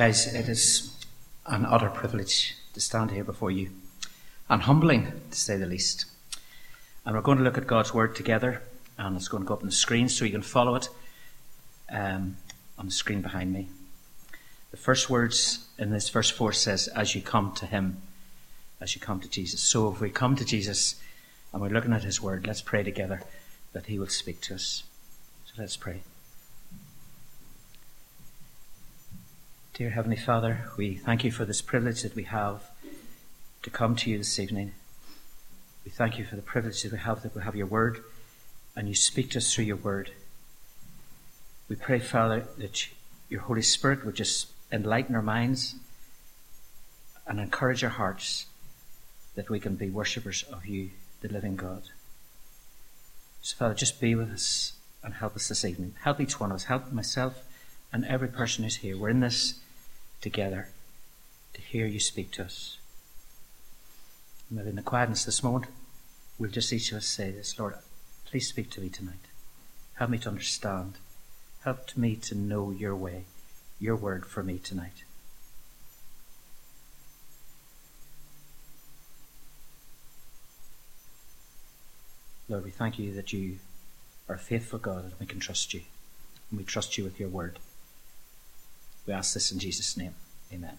Guys, it is an utter privilege to stand here before you, and humbling to say the least. And we're going to look at God's Word together, and it's going to go up on the screen so you can follow it um, on the screen behind me. The first words in this verse 4 says, As you come to Him, as you come to Jesus. So if we come to Jesus and we're looking at His Word, let's pray together that He will speak to us. So let's pray. Dear Heavenly Father, we thank you for this privilege that we have to come to you this evening. We thank you for the privilege that we have that we have your word and you speak to us through your word. We pray, Father, that your Holy Spirit would just enlighten our minds and encourage our hearts that we can be worshippers of you, the living God. So, Father, just be with us and help us this evening. Help each one of us. Help myself and every person who's here. We're in this together to hear you speak to us. Maybe in the quietness this moment, we'll just each of us say this Lord, please speak to me tonight. Help me to understand. Help me to know your way, your word for me tonight. Lord, we thank you that you are faithful God and we can trust you. And we trust you with your word. We ask this in Jesus' name. Amen.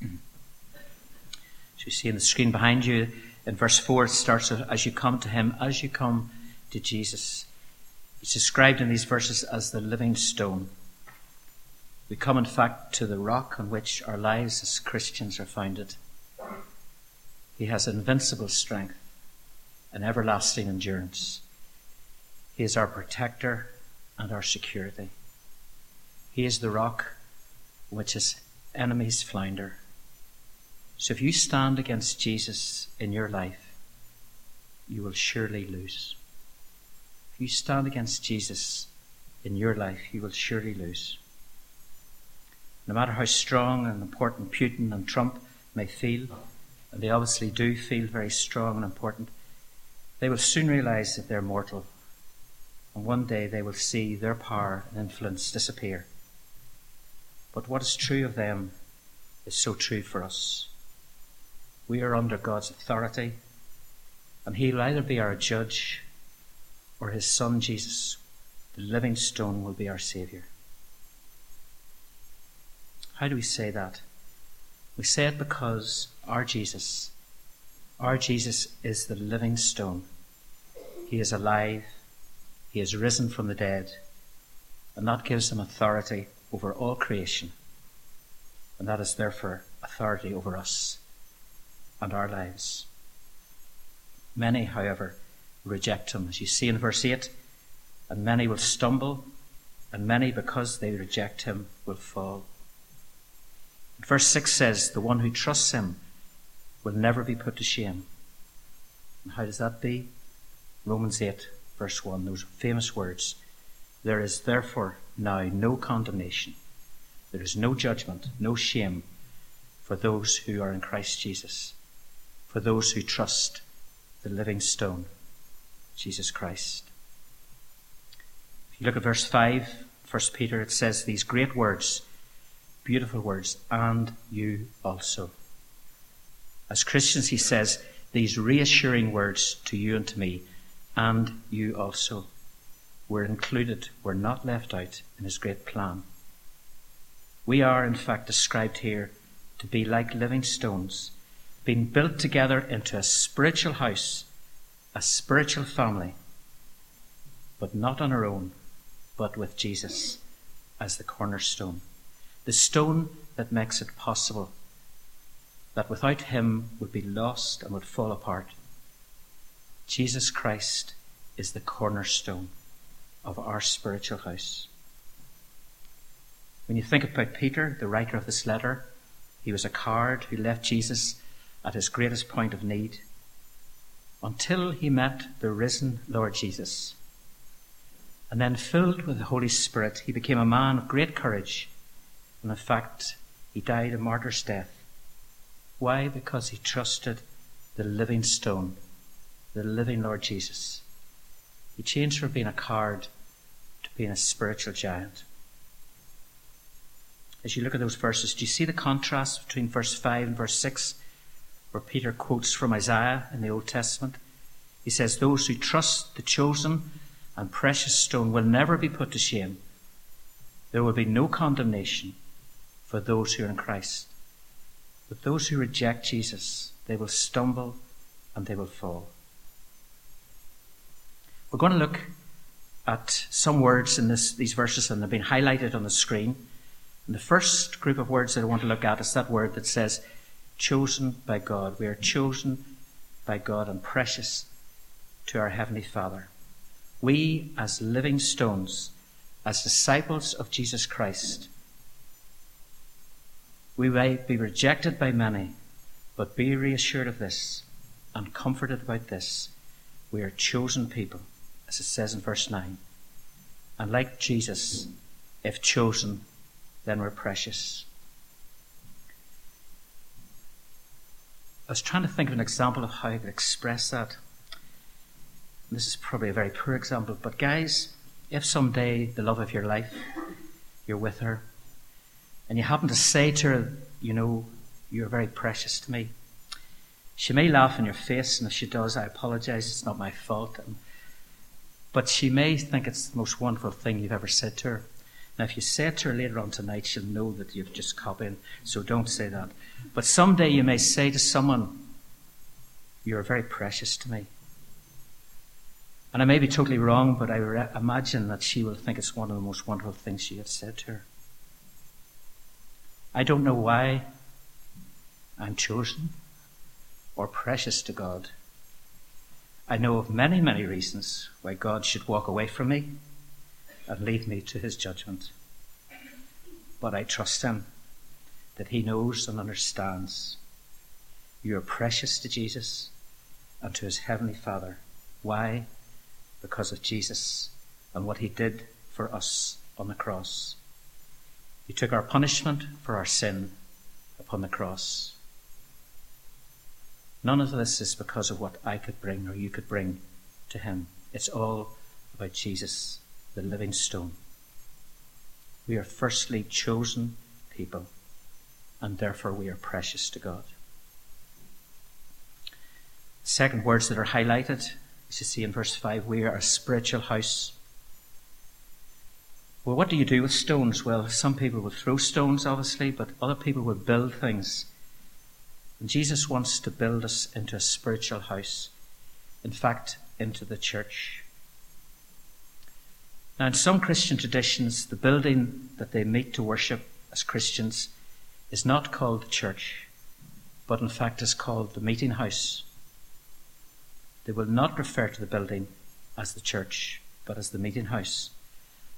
So you see on the screen behind you in verse 4, it starts as you come to him, as you come to Jesus. It's described in these verses as the living stone. We come, in fact, to the rock on which our lives as Christians are founded. He has invincible strength and everlasting endurance. He is our protector and our security. He is the rock which is enemies flounder. So if you stand against Jesus in your life, you will surely lose. If you stand against Jesus in your life, you will surely lose. No matter how strong and important Putin and Trump may feel, and they obviously do feel very strong and important, they will soon realize that they're mortal. And one day they will see their power and influence disappear but what is true of them is so true for us. We are under God's authority, and He will either be our judge or His Son Jesus, the living stone, will be our Saviour. How do we say that? We say it because our Jesus, our Jesus is the living stone. He is alive. He is risen from the dead. And that gives him authority over all creation, and that is therefore authority over us and our lives. Many, however, reject him, as you see in verse 8, and many will stumble, and many, because they reject him, will fall. Verse 6 says, The one who trusts him will never be put to shame. And how does that be? Romans 8, verse 1, those famous words. There is therefore now no condemnation. There is no judgment, no shame for those who are in Christ Jesus, for those who trust the living stone, Jesus Christ. If you look at verse 5, 1 Peter, it says these great words, beautiful words, and you also. As Christians, he says these reassuring words to you and to me, and you also. We're included, we're not left out in his great plan. We are, in fact, described here to be like living stones, being built together into a spiritual house, a spiritual family, but not on our own, but with Jesus as the cornerstone, the stone that makes it possible that without him would be lost and would fall apart. Jesus Christ is the cornerstone of our spiritual house. When you think about Peter, the writer of this letter, he was a coward who left Jesus at his greatest point of need until he met the risen Lord Jesus. And then, filled with the Holy Spirit, he became a man of great courage. And in fact, he died a martyr's death. Why? Because he trusted the living stone, the living Lord Jesus. He changed from being a coward to being a spiritual giant. as you look at those verses, do you see the contrast between verse 5 and verse 6, where Peter quotes from Isaiah in the Old Testament? He says, Those who trust the chosen and precious stone will never be put to shame. There will be no condemnation for those who are in Christ. But those who reject Jesus, they will stumble and they will fall. We're going to look at some words in this, these verses, and they've been highlighted on the screen. And the first group of words that I want to look at is that word that says, chosen by God. We are chosen by God and precious to our Heavenly Father. We, as living stones, as disciples of Jesus Christ, we may be rejected by many, but be reassured of this and comforted about this. We are chosen people, as it says in verse 9. And like Jesus, if chosen, then we're precious. I was trying to think of an example of how I could express that. This is probably a very poor example, but guys, if someday the love of your life, you're with her, and you happen to say to her, you know, you're very precious to me, she may laugh in your face, and if she does, I apologize. It's not my fault. But she may think it's the most wonderful thing you've ever said to her. Now, if you say to her later on tonight, she'll know that you've just cop in, so don't say that. But someday you may say to someone, You're very precious to me. And I may be totally wrong, but I re- imagine that she will think it's one of the most wonderful things you have said to her. I don't know why I'm chosen or precious to God. I know of many, many reasons why God should walk away from me and leave me to his judgment. But I trust him that he knows and understands. You are precious to Jesus and to his heavenly Father. Why? Because of Jesus and what he did for us on the cross. He took our punishment for our sin upon the cross. None of this is because of what I could bring or you could bring to Him. It's all about Jesus, the living stone. We are firstly chosen people, and therefore we are precious to God. Second words that are highlighted, as you see in verse 5, we are a spiritual house. Well, what do you do with stones? Well, some people will throw stones, obviously, but other people will build things. And Jesus wants to build us into a spiritual house. In fact, into the church. Now, in some Christian traditions, the building that they meet to worship as Christians is not called the church, but in fact is called the meeting house. They will not refer to the building as the church, but as the meeting house.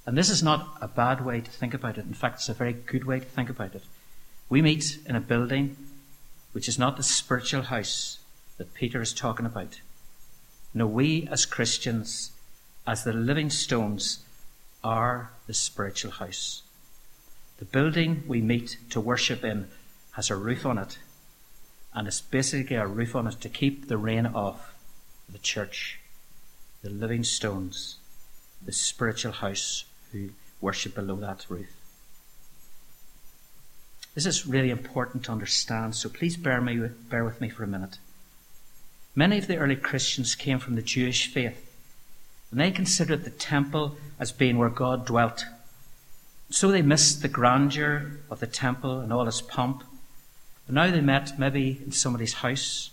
And this is not a bad way to think about it. In fact, it's a very good way to think about it. We meet in a building which is not the spiritual house that Peter is talking about. No, we as Christians, as the living stones, are the spiritual house. The building we meet to worship in has a roof on it, and it's basically a roof on it to keep the rain off the church, the living stones, the spiritual house who worship below that roof. This is really important to understand, so please bear, me, bear with me for a minute. Many of the early Christians came from the Jewish faith, and they considered the temple as being where God dwelt. So they missed the grandeur of the temple and all its pomp. But now they met maybe in somebody's house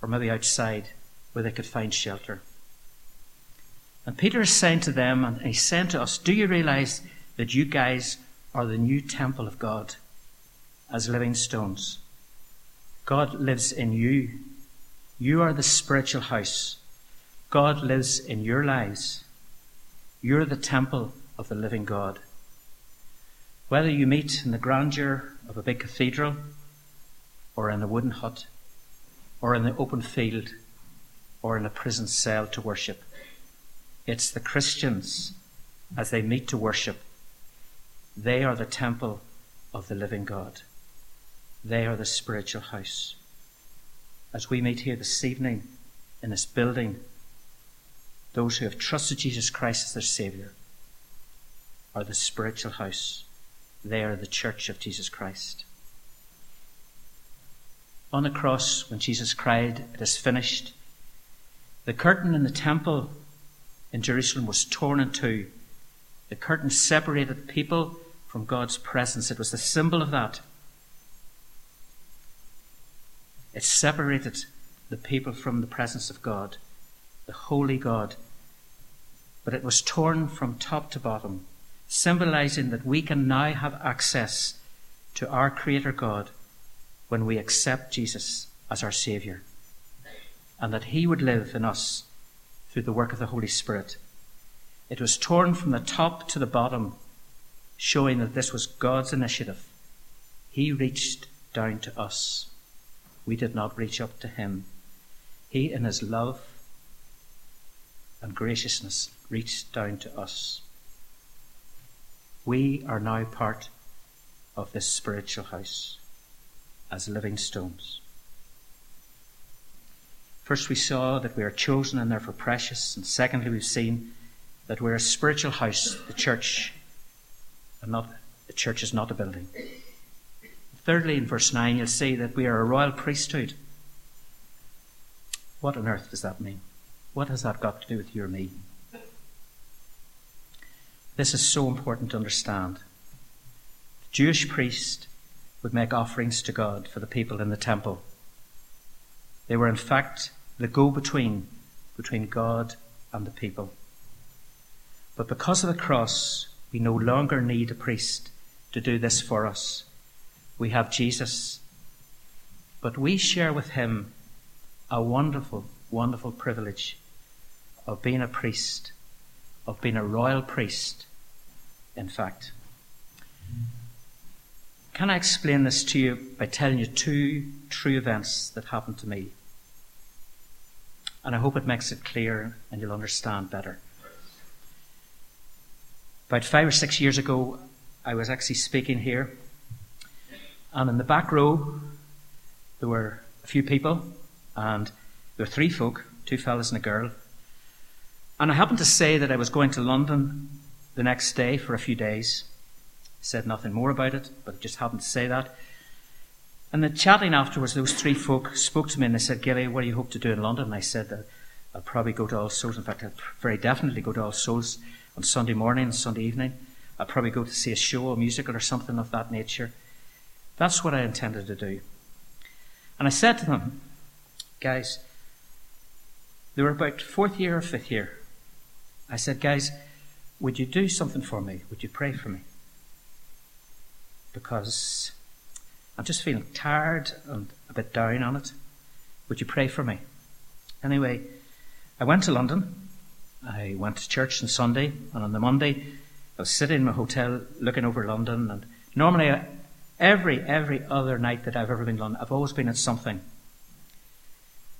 or maybe outside where they could find shelter. And Peter is saying to them, and he's saying to us, Do you realize that you guys are the new temple of God? As living stones. God lives in you. You are the spiritual house. God lives in your lives. You're the temple of the living God. Whether you meet in the grandeur of a big cathedral, or in a wooden hut, or in the open field, or in a prison cell to worship, it's the Christians as they meet to worship. They are the temple of the living God. They are the spiritual house. As we meet here this evening in this building, those who have trusted Jesus Christ as their Saviour are the spiritual house. They are the church of Jesus Christ. On the cross, when Jesus cried, It is finished, the curtain in the temple in Jerusalem was torn in two. The curtain separated people from God's presence. It was the symbol of that. It separated the people from the presence of God, the holy God. But it was torn from top to bottom, symbolizing that we can now have access to our Creator God when we accept Jesus as our Saviour, and that He would live in us through the work of the Holy Spirit. It was torn from the top to the bottom, showing that this was God's initiative. He reached down to us. We did not reach up to Him. He, in His love and graciousness, reached down to us. We are now part of this spiritual house as living stones. First, we saw that we are chosen and therefore precious. And secondly, we've seen that we're a spiritual house, the church, and not the church is not a building. Thirdly, in verse 9, you'll see that we are a royal priesthood. What on earth does that mean? What has that got to do with you or me? This is so important to understand. The Jewish priest would make offerings to God for the people in the temple. They were, in fact, the go between between God and the people. But because of the cross, we no longer need a priest to do this for us. We have Jesus. But we share with him a wonderful, wonderful privilege of being a priest, of being a royal priest, in fact. Can I explain this to you by telling you two true events that happened to me? And I hope it makes it clear and you'll understand better. About five or six years ago, I was actually speaking here, and in the back row, there were a few people, and there were three folk, two fellas and a girl. And I happened to say that I was going to London the next day for a few days said nothing more about it, but just happened to say that. And then chatting afterwards, those three folk spoke to me and they said, Gilly, what do you hope to do in London? And I said that I'll probably go to All Souls. In fact, I'll very definitely go to All Souls on Sunday morning and Sunday evening. I'll probably go to see a show, a musical, or something of that nature. That's what I intended to do. And I said to them, guys, they were about fourth year or fifth year. I said, guys, would you do something for me? Would you pray for me? because I'm just feeling tired and a bit down on it. Would you pray for me? Anyway, I went to London. I went to church on Sunday, and on the Monday, I was sitting in my hotel looking over London. And normally, I, every every other night that I've ever been in London, I've always been at something.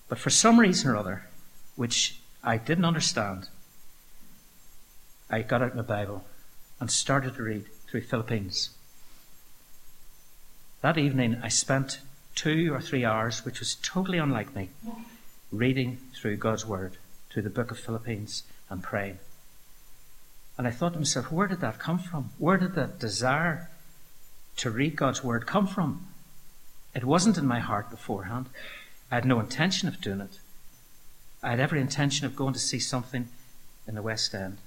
But for some reason or other, which I didn't understand, I got out my Bible and started to read through Philippians. That evening, I spent two or three hours, which was totally unlike me, reading through God's Word, through the book of Philippians, and praying. And I thought to myself, where did that come from? Where did that desire to read God's Word come from? It wasn't in my heart beforehand. I had no intention of doing it. I had every intention of going to see something in the West End.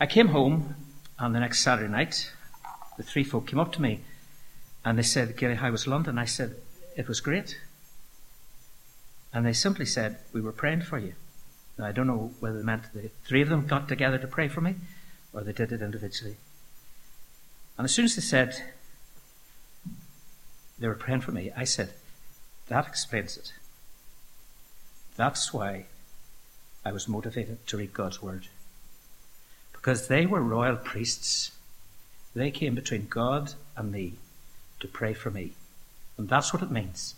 I came home on the next Saturday night the three folk came up to me and they said, Gary, how was London? I said, it was great. And they simply said, we were praying for you. Now, I don't know whether they meant the three of them got together to pray for me or they did it individually. And as soon as they said they were praying for me, I said, that explains it. That's why I was motivated to read God's Word. Because they were royal priests they came between God and me to pray for me. And that's what it means.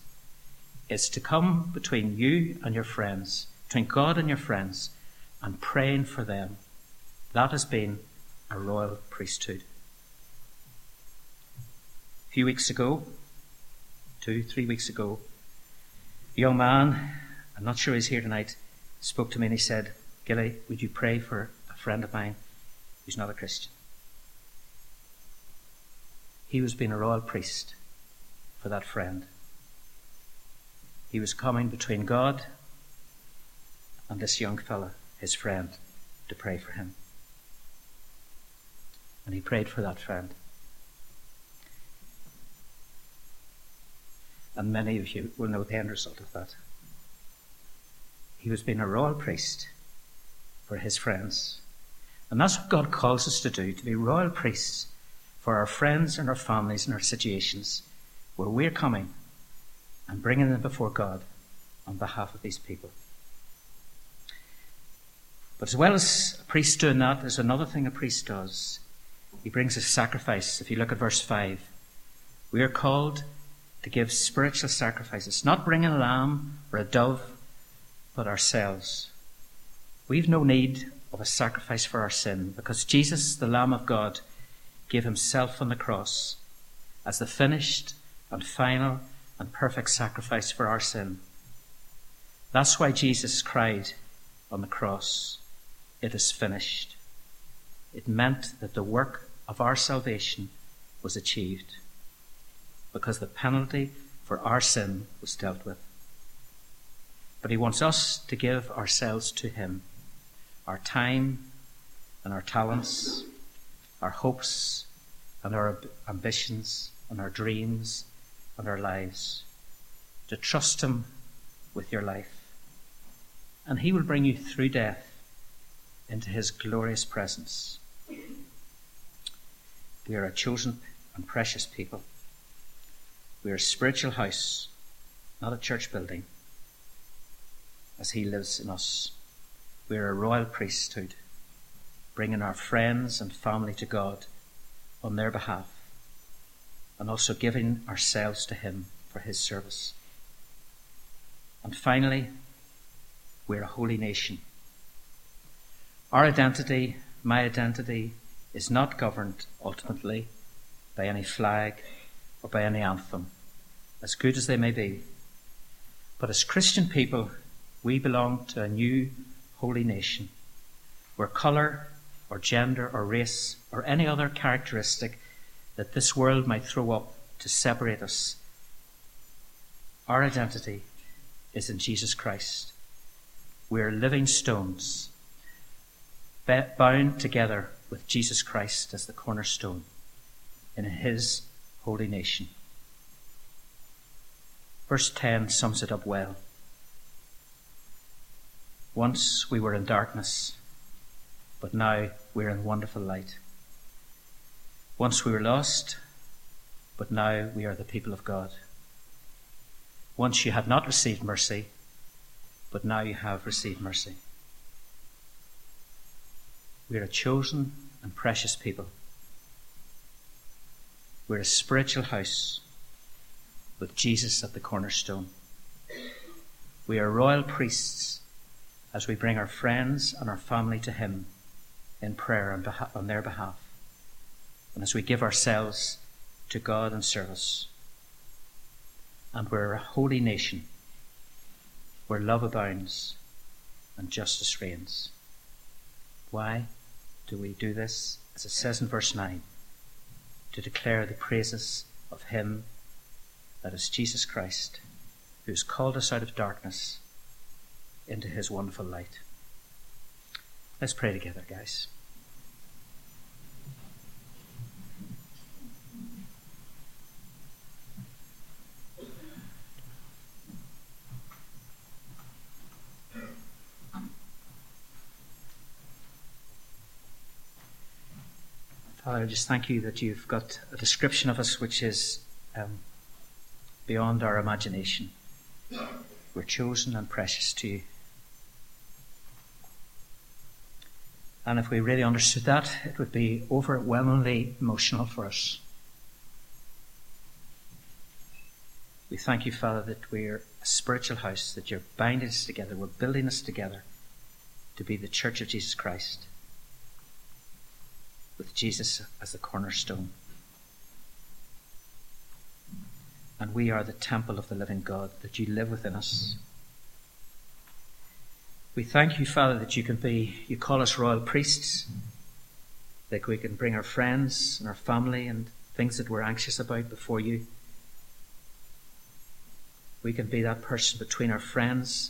It's to come between you and your friends, between God and your friends, and praying for them. That has been a royal priesthood. A few weeks ago, two, three weeks ago, a young man, I'm not sure he's here tonight, spoke to me and he said, Gilly, would you pray for a friend of mine who's not a Christian? he was being a royal priest for that friend. He was coming between God and this young fella, his friend, to pray for him. And he prayed for that friend. And many of you will know the end result of that. He was being a royal priest for his friends. And that's what God calls us to do, to be royal priests for our friends and our families and our situations where we're coming and bringing them before God on behalf of these people. But as well as a priest doing that, there's another thing a priest does. He brings a sacrifice. If you look at verse 5, we are called to give spiritual sacrifices, not bringing a lamb or a dove, but ourselves. We've no need of a sacrifice for our sin because Jesus, the Lamb of God, gave himself on the cross as the finished and final and perfect sacrifice for our sin. That's why Jesus cried on the cross, It is finished. It meant that the work of our salvation was achieved because the penalty for our sin was dealt with. But he wants us to give ourselves to him, our time and our talents, our hopes and our ambitions and our dreams and our lives, to trust him with your life. And he will bring you through death into his glorious presence. We are a chosen and precious people. We are a spiritual house, not a church building, as He lives in us. We are a royal priesthood, bringing our friends and family to God on their behalf, and also giving ourselves to Him for His service. And finally, we're a holy nation. Our identity, my identity, is not governed ultimately by any flag or by any anthem, as good as they may be. But as Christian people, we belong to a new holy nation where colour or gender or race or any other characteristic that this world might throw up to separate us, our identity is in Jesus Christ. We are living stones bound together with Jesus Christ as the cornerstone in His holy nation. Verse 10 sums it up well. Once we were in darkness, but now we're in wonderful light. Once we were lost, but now we are the people of God. Once you had not received mercy, but now you have received mercy. We are a chosen and precious people. We're a spiritual house with Jesus at the cornerstone. We are royal priests as we bring our friends and our family to Him in prayer on, behalf, on their behalf, and as we give ourselves to God in service. And we're a holy nation where love abounds and justice reigns. Why do we do this? As it says in verse 9 to declare the praises of Him that is Jesus Christ, who has called us out of darkness into His wonderful light. Let's pray together, guys. Father, I just thank you that you've got a description of us which is um, beyond our imagination. We're chosen and precious to you. And if we really understood that, it would be overwhelmingly emotional for us. We thank you, Father, that we're a spiritual house, that you're binding us together, we're building us together to be the church of Jesus Christ with Jesus as the cornerstone. And we are the temple of the living God, that you live within us. We thank you, Father, that you can be, you call us royal priests, that we can bring our friends and our family and things that we're anxious about before you. We can be that person between our friends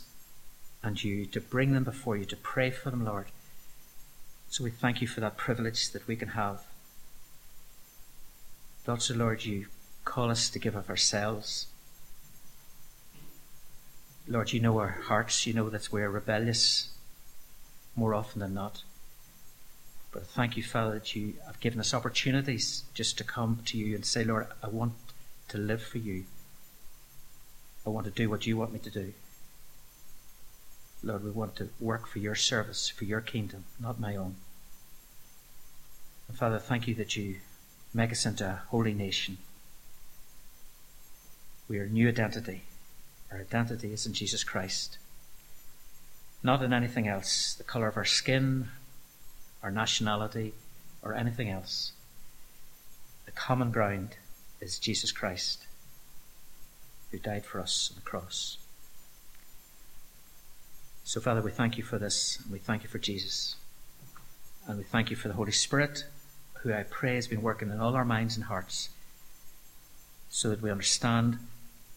and you, to bring them before you, to pray for them, Lord. So we thank you for that privilege that we can have. Also, Lord, you call us to give of ourselves. Lord, you know our hearts. You know that we're rebellious more often than not. But thank you, Father, that you have given us opportunities just to come to you and say, Lord, I want to live for you. I want to do what you want me to do. Lord, we want to work for your service, for your kingdom, not my own. And Father, thank you that you make us into a holy nation. We are a new identity. Our identity is in Jesus Christ, not in anything else, the colour of our skin, our nationality, or anything else. The common ground is Jesus Christ, who died for us on the cross. So, Father, we thank you for this, and we thank you for Jesus. And we thank you for the Holy Spirit, who I pray has been working in all our minds and hearts, so that we understand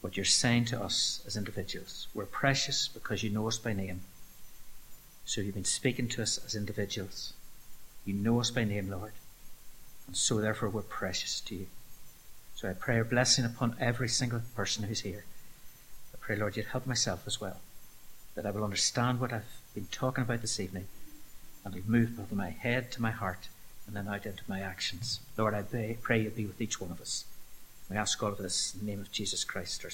what you're saying to us as individuals. We're precious because you know us by name. So you've been speaking to us as individuals. You know us by name, Lord. And so therefore we're precious to you. So I pray a blessing upon every single person who's here. I pray, Lord, you'd help myself as well that I will understand what I've been talking about this evening and it'll move from my head to my heart and then out into my actions. Lord, I pray you be with each one of us. We ask all of this in the name of Jesus Christ, our Savior.